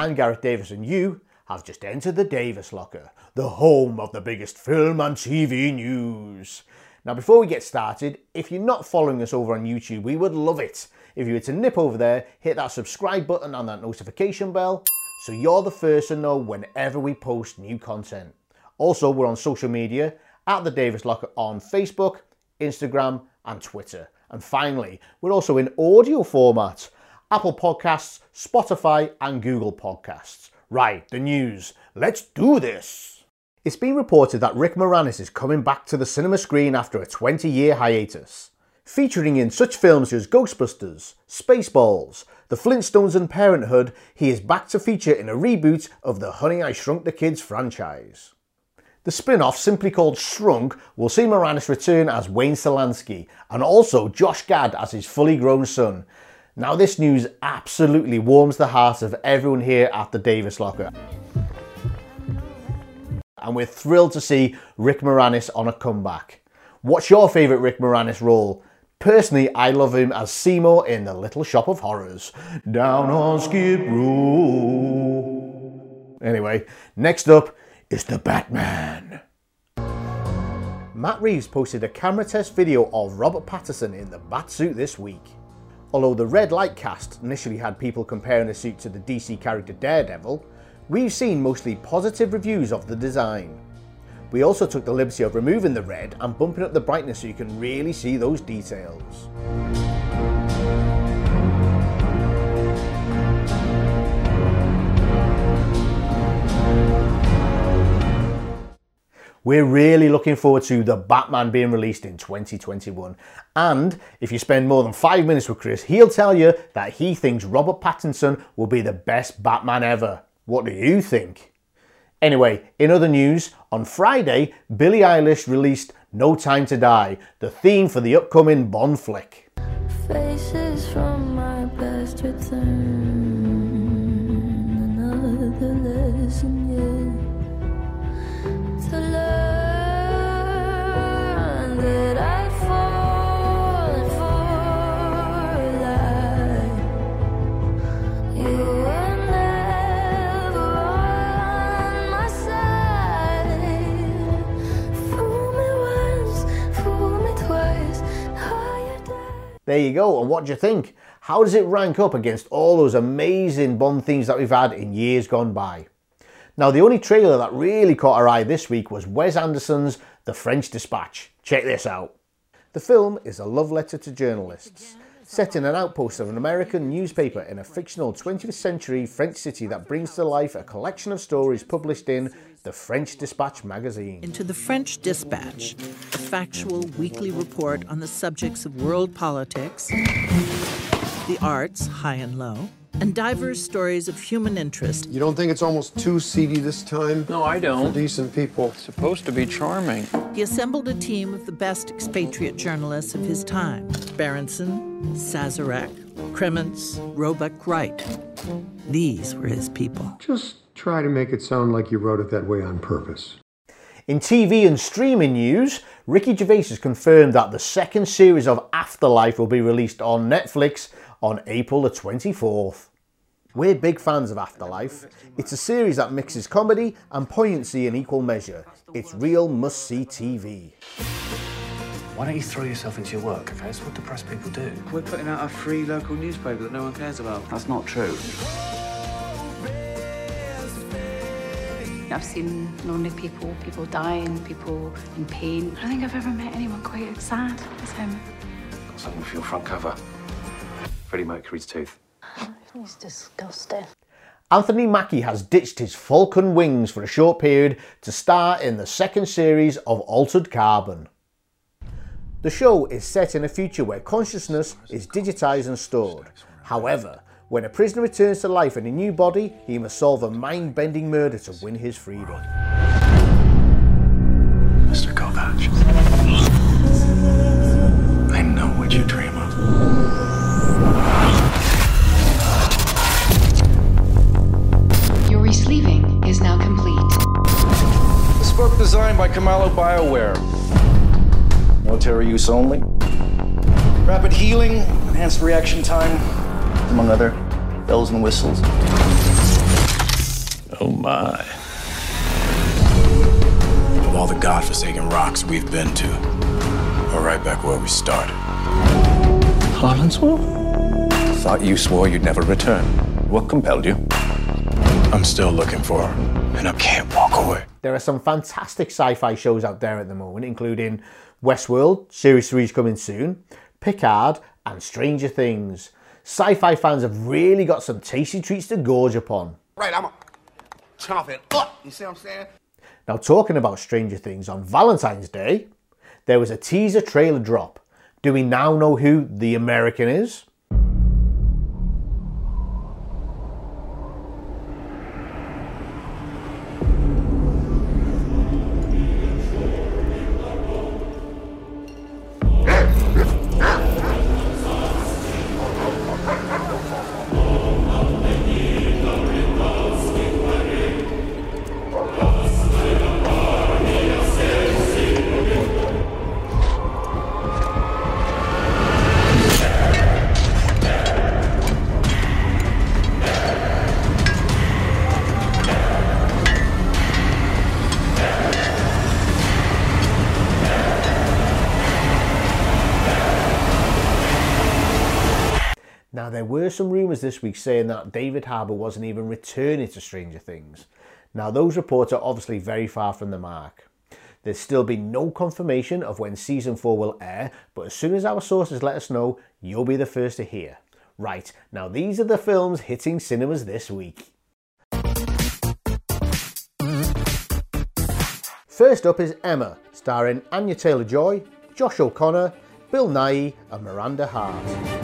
I'm Gareth Davies and you have just entered the Davies Locker, the home of the biggest film and TV news. Now before we get started, if you're not following us over on YouTube, we would love it if you were to nip over there, hit that subscribe button and that notification bell so you're the first to know whenever we post new content. Also, we're on social media at the Davies Locker on Facebook, Instagram and Twitter. And finally, we're also in audio format Apple Podcasts, Spotify, and Google Podcasts. Right, the news. Let's do this. It's been reported that Rick Moranis is coming back to the cinema screen after a 20 year hiatus. Featuring in such films as Ghostbusters, Spaceballs, The Flintstones, and Parenthood, he is back to feature in a reboot of the Honey I Shrunk the Kids franchise. The spin off, simply called Shrunk, will see Moranis return as Wayne Szalinski and also Josh Gad as his fully grown son. Now, this news absolutely warms the hearts of everyone here at the Davies Locker. And we're thrilled to see Rick Moranis on a comeback. What's your favourite Rick Moranis role? Personally, I love him as Seymour in The Little Shop of Horrors. Down on Skid Row. Anyway, next up is the Batman. Matt Reeves posted a camera test video of Robert Pattinson in the Batsuit this week. Although the Red Light cast initially had people comparing the suit to the DC character Daredevil, we've seen mostly positive reviews of the design. We also took the liberty of removing the red and bumping up the brightness so you can really see those details. We're really looking forward to The Batman being released in 2021. And if you spend more than five minutes with Chris, he'll tell you that he thinks Robert Pattinson will be the best Batman ever. What do you think? Anyway, in other news, on Friday, Billie Eilish released No Time to Die, the theme for the upcoming Bond flick. Faces from my return. There you go. And what do you think? How does it rank up against all those amazing Bond themes that we've had in years gone by? Now, the only trailer that really caught our eye this week was Wes Anderson's The French Dispatch. Check this out. The film is a love letter to journalists set in an outpost of an American newspaper in a fictional 20th century French city that brings to life a collection of stories published in the French Dispatch magazine. Into the French Dispatch, a factual weekly report on the subjects of world politics, the arts, high and low, and diverse stories of human interest. You don't think it's almost too seedy this time? No, I don't. For decent people. It's supposed to be charming. He assembled a team of the best expatriate journalists of his time Berensen, Sazerac, Krementz, Roebuck Wright. These were his people. Just try to make it sound like you wrote it that way on purpose. In TV and streaming news, Ricky Gervais has confirmed that the second series of Afterlife will be released on Netflix on April the 24th. We're big fans of Afterlife. It's a series that mixes comedy and poignancy in equal measure. It's real must-see TV. Why don't you throw yourself into your work, okay? It's what depressed people do. We're putting out a free local newspaper that no one cares about. That's not true. I've seen lonely people, people dying, people in pain. I don't think I've ever met anyone quite as sad as him. Got something for your front cover. Freddie Mercury's tooth. He's disgusting. Anthony Mackie has ditched his falcon wings for a short period to star in the second series of Altered Carbon. The show is set in a future where consciousness is digitised and stored. However, when a prisoner returns to life in a new body, he must solve a mind-bending murder to win his freedom. Mr. Kovacs, I know what you dream of. Your resleeving is now complete. This book designed by Kamalo BioWare. Military use only. Rapid healing, enhanced reaction time, among other bells and whistles. Oh my. Of all the godforsaken rocks we've been to, we're right back where we started. Harlan's Harlanswell? Thought you swore you'd never return. What compelled you? I'm still looking for her, and I can't walk away. There are some fantastic sci-fi shows out there at the moment, including Westworld, series 3 is coming soon, Picard, and Stranger Things. Sci-fi fans have really got some tasty treats to gorge upon. Right, I'm a it up. You see what I'm saying? Now, talking about Stranger Things, on Valentine's Day, there was a teaser trailer drop. Do we now know who the American is? There were some rumours this week saying that David Harbour wasn't even returning to Stranger Things. Now, those reports are obviously very far from the mark. There's still been no confirmation of when season 4 will air, but as soon as our sources let us know, you'll be the first to hear. Right, now these are the films hitting cinemas this week. First up is Emma, starring Anya Taylor Joy, Josh O'Connor, Bill Nighy, and Miranda Hart.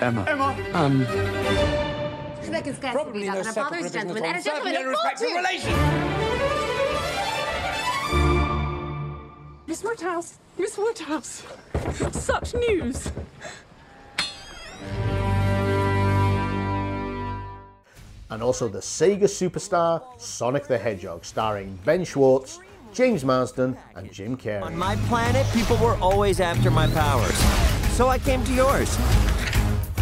Emma. Emma. Emma. Um. That can scarcely Probably no done. A separate father's gentleman and a gentleman of fortune. relation. Miss Woodhouse! Miss Woodhouse! Such news! and also the Sega superstar Sonic the Hedgehog, starring Ben Schwartz, James Marsden, and Jim Carrey. On my planet, people were always after my powers. So I came to yours.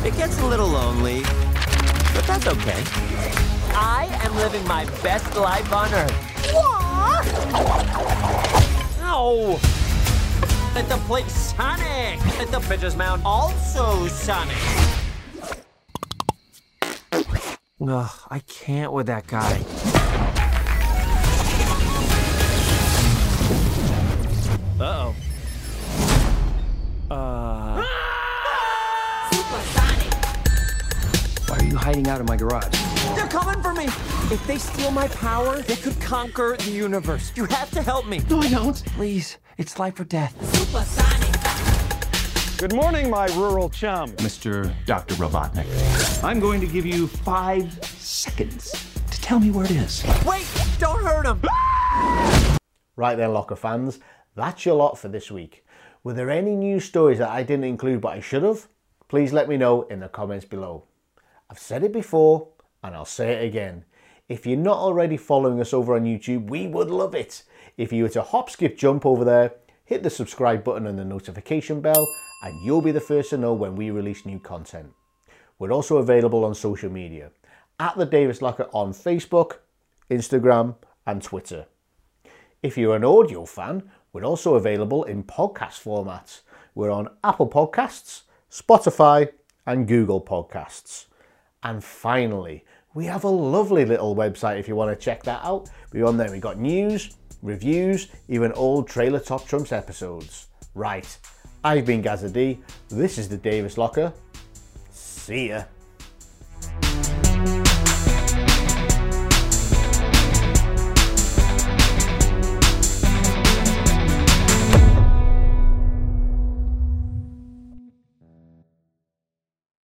It gets a little lonely, but that's okay. I am living my best life on Earth. Ow! Let the place Sonic! Let the bitches mount also Sonic! Ugh, I can't with that guy. Hiding out in my garage? They're coming for me! If they steal my power, they could conquer the universe. You have to help me. No, I don't. Please, it's life or death. Good morning, my rural chum. Mr. Dr. Robotnik. I'm going to give you five seconds to tell me where it is. Wait! Don't hurt him! Right then, Locker fans, that's your lot for this week. Were there any news stories that I didn't include but I should have? Please let me know in the comments below. I've said it before and I'll say it again. If you're not already following us over on YouTube, we would love it. If you were to hop, skip, jump over there, hit the subscribe button and the notification bell, and you'll be the first to know when we release new content. We're also available on social media at the Davies Locker on Facebook, Instagram, and Twitter. If you're an audio fan, we're also available in podcast formats. We're on Apple Podcasts, Spotify, and Google Podcasts. And finally, we have a lovely little website if you want to check that out. We're on there. We've got news, reviews, even old Trailer Top Trumps episodes. Right, I've been Gazza D. This is the Davies Locker. See ya.